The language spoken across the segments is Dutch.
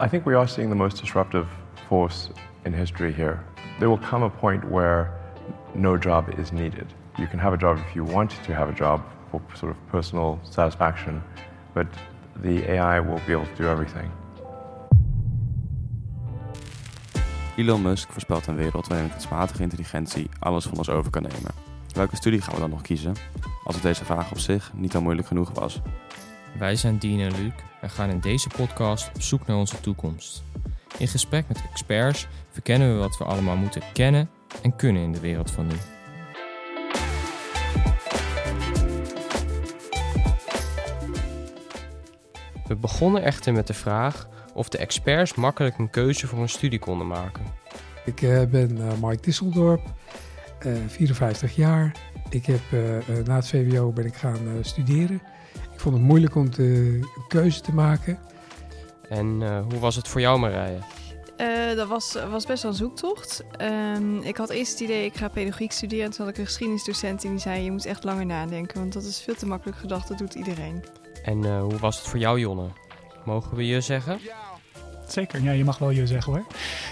I think we are seeing the most disruptive force in history here. There will come a point where no job is needed. You can have a job if you want to have a job for sort of personal satisfaction, but the AI will be able to do everything. Elon Musk voorspelt een wereld waarin kunstmatige intelligentie alles van ons over kan nemen. Welke studie gaan we dan nog kiezen? Als het deze vraag op zich niet al moeilijk genoeg was. Wij zijn Dean en Luc en gaan in deze podcast op zoek naar onze toekomst. In gesprek met experts verkennen we wat we allemaal moeten kennen en kunnen in de wereld van nu. We begonnen echter met de vraag of de experts makkelijk een keuze voor een studie konden maken. Ik uh, ben uh, Mike Disseldorp, 54 jaar. Ik heb na het VWO ben ik gaan studeren. Ik vond het moeilijk om een keuze te maken. En hoe was het voor jou Marije? dat was, was best wel een zoektocht. Um, ik had eerst het idee, ik ga pedagogiek studeren. En toen had ik een geschiedenisdocent en die zei, je moet echt langer nadenken. Want dat is veel te makkelijk gedacht, dat doet iedereen. En hoe was het voor jou Jonne? Mogen we je zeggen? Zeker, ja, je mag wel je zeggen hoor.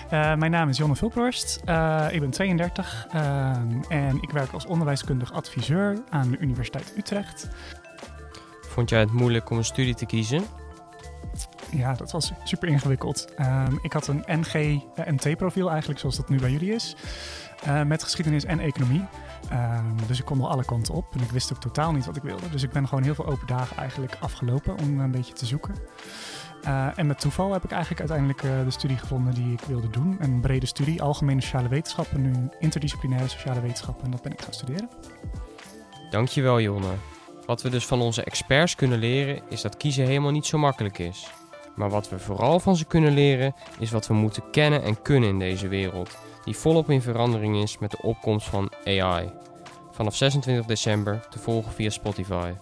Uh, mijn naam is Jonne Vulphorst. Uh, ik ben 32 uh, en ik werk als onderwijskundig adviseur aan de Universiteit Utrecht. Vond jij het moeilijk om een studie te kiezen? Ja, dat was super ingewikkeld. Um, ik had een NG-MT-profiel eigenlijk, zoals dat nu bij jullie is, met geschiedenis en economie. Um, dus ik kon er alle kanten op en ik wist ook totaal niet wat ik wilde. Dus ik ben gewoon heel veel open dagen eigenlijk afgelopen om een beetje te zoeken. Uh, en met toeval heb ik eigenlijk uiteindelijk uh, de studie gevonden die ik wilde doen. Een brede studie, algemene sociale wetenschappen, nu interdisciplinaire sociale wetenschappen. En dat ben ik gaan studeren. Dankjewel Jonne. Wat we dus van onze experts kunnen leren is dat kiezen helemaal niet zo makkelijk is. Maar wat we vooral van ze kunnen leren is wat we moeten kennen en kunnen in deze wereld. Die volop in verandering is met de opkomst van AI. Vanaf 26 december te volgen via Spotify.